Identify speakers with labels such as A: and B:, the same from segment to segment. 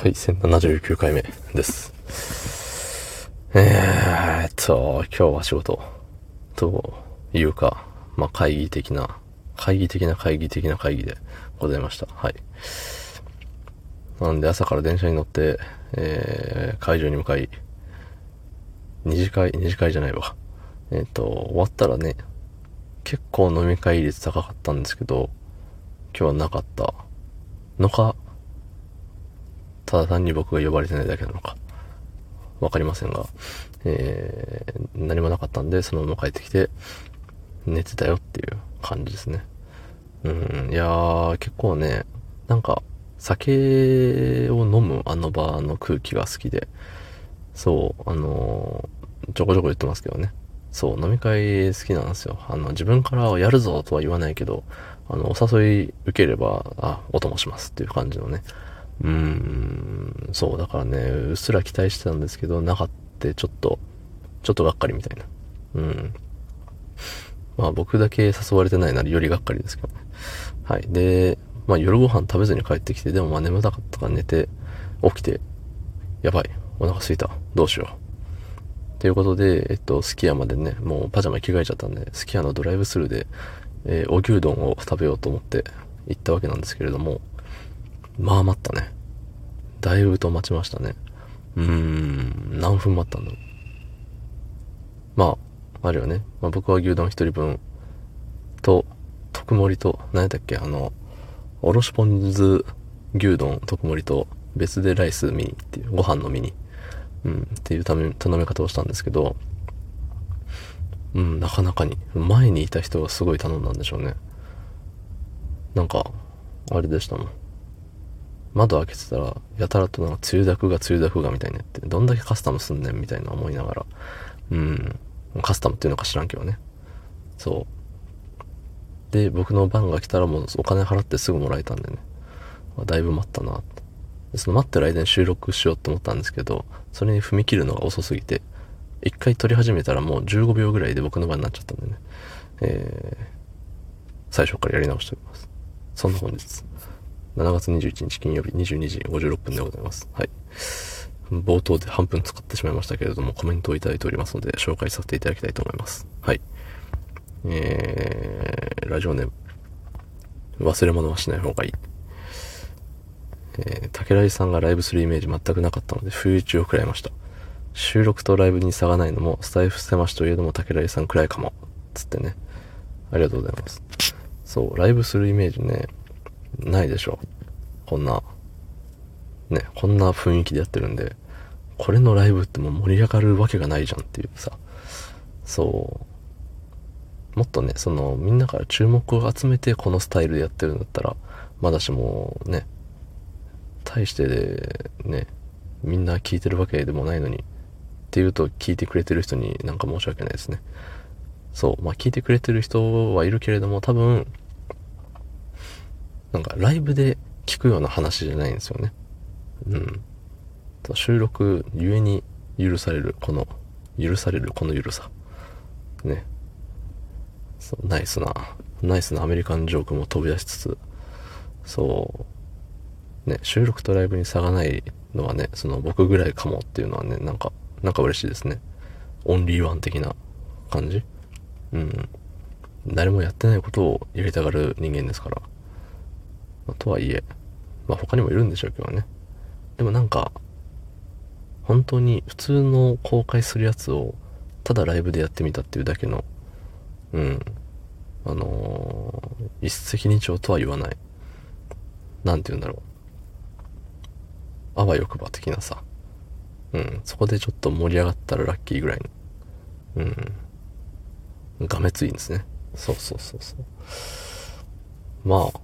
A: はい、1079回目です。えーっと、今日は仕事というか、まあ、会議的な、会議的な会議的な会議でございました。はい。なんで朝から電車に乗って、えー、会場に向かい、二次会、二次会じゃないわ。えー、っと、終わったらね、結構飲み会率高かったんですけど、今日はなかったのか、ただ単に僕が呼ばれてないだけなのか、わかりませんが、えー、何もなかったんで、そのまま帰ってきて、寝てたよっていう感じですね。うん、いやー、結構ね、なんか、酒を飲むあの場の空気が好きで、そう、あのー、ちょこちょこ言ってますけどね。そう、飲み会好きなんですよ。あの、自分からやるぞとは言わないけど、あの、お誘い受ければ、あ、お供しますっていう感じのね、うーん、そう、だからね、うっすら期待してたんですけど、なかった、ちょっと、ちょっとがっかりみたいな。うん。まあ僕だけ誘われてないならよりがっかりですけどね。はい。で、まあ夜ご飯食べずに帰ってきて、でもまあ眠たかったから寝て、起きて、やばい、お腹すいた、どうしよう。ということで、えっと、すき家までね、もうパジャマ着替えちゃったんで、すき家のドライブスルーで、えー、お牛丼を食べようと思って行ったわけなんですけれども、まあ待ったね。だいぶと待ちましたね。うーん、何分待ったんだろう。まあ、あるよね。まあ、僕は牛丼一人分と、特盛りと、何やったっけ、あの、おろしポン酢牛丼特盛りと、別でライスミニっていう、ご飯のミニ、うん、っていうため頼み方をしたんですけど、うん、なかなかに、前にいた人がすごい頼んだんでしょうね。なんか、あれでしたもん。窓開けてたら、やたらとなんか、梅雨だくが梅雨だくがみたいになって、どんだけカスタムすんねんみたいな思いながら、うん、カスタムっていうのか知らんけどね。そう。で、僕の番が来たらもうお金払ってすぐもらえたんでね。だいぶ待ったなって。その待ってる間に収録しようって思ったんですけど、それに踏み切るのが遅すぎて、一回撮り始めたらもう15秒ぐらいで僕の番になっちゃったんでね。えー、最初からやり直しております。そんな本日。7月21日金曜日22時56分でございます。はい。冒頭で半分使ってしまいましたけれども、コメントをいただいておりますので、紹介させていただきたいと思います。はい。えー、ラジオネーム。忘れ物はしない方がいい。えー、竹井さんがライブするイメージ全くなかったので、不意打ちを食らいました。収録とライブに差がないのも、スタイフ狭しといえども竹井さんくらいかも。つってね。ありがとうございます。そう、ライブするイメージね、ないでしょ。こんな、ね、こんな雰囲気でやってるんで、これのライブってもう盛り上がるわけがないじゃんっていうさ、そう、もっとね、その、みんなから注目を集めてこのスタイルでやってるんだったら、まだしもね、対してね、みんな聞いてるわけでもないのに、っていうと聞いてくれてる人になんか申し訳ないですね。そう、まあ聞いてくれてる人はいるけれども、多分、なんかライブで聞くような話じゃないんですよね。うん。収録ゆえに許される、この、許されるこの緩さ。ね。そう、ナイスな、ナイスなアメリカンジョークも飛び出しつつ、そう、ね、収録とライブに差がないのはね、その僕ぐらいかもっていうのはね、なんか、なんか嬉しいですね。オンリーワン的な感じうん。誰もやってないことをやりたがる人間ですから。とはいえ、まあ他にもいるんでしょうけどね。でもなんか、本当に普通の公開するやつをただライブでやってみたっていうだけの、うん、あのー、一石二鳥とは言わない。なんて言うんだろう。あわよくば的なさ。うん、そこでちょっと盛り上がったらラッキーぐらいの。うん。がめついんですね。そうそうそうそう。まあ、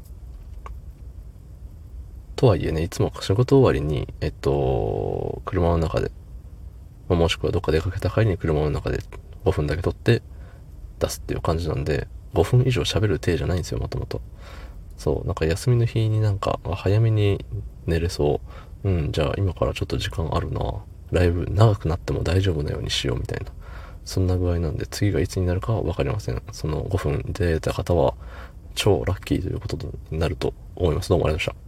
A: とはいえね、いつも仕事終わりに、えっと、車の中で、もしくはどっか出かけた帰りに車の中で5分だけ撮って出すっていう感じなんで、5分以上喋る体じゃないんですよ、もともと。そう、なんか休みの日になんか、早めに寝れそう。うん、じゃあ今からちょっと時間あるな。ライブ長くなっても大丈夫なようにしようみたいな。そんな具合なんで、次がいつになるかはわかりません。その5分出た方は、超ラッキーということになると思います。どうもありがとうございました。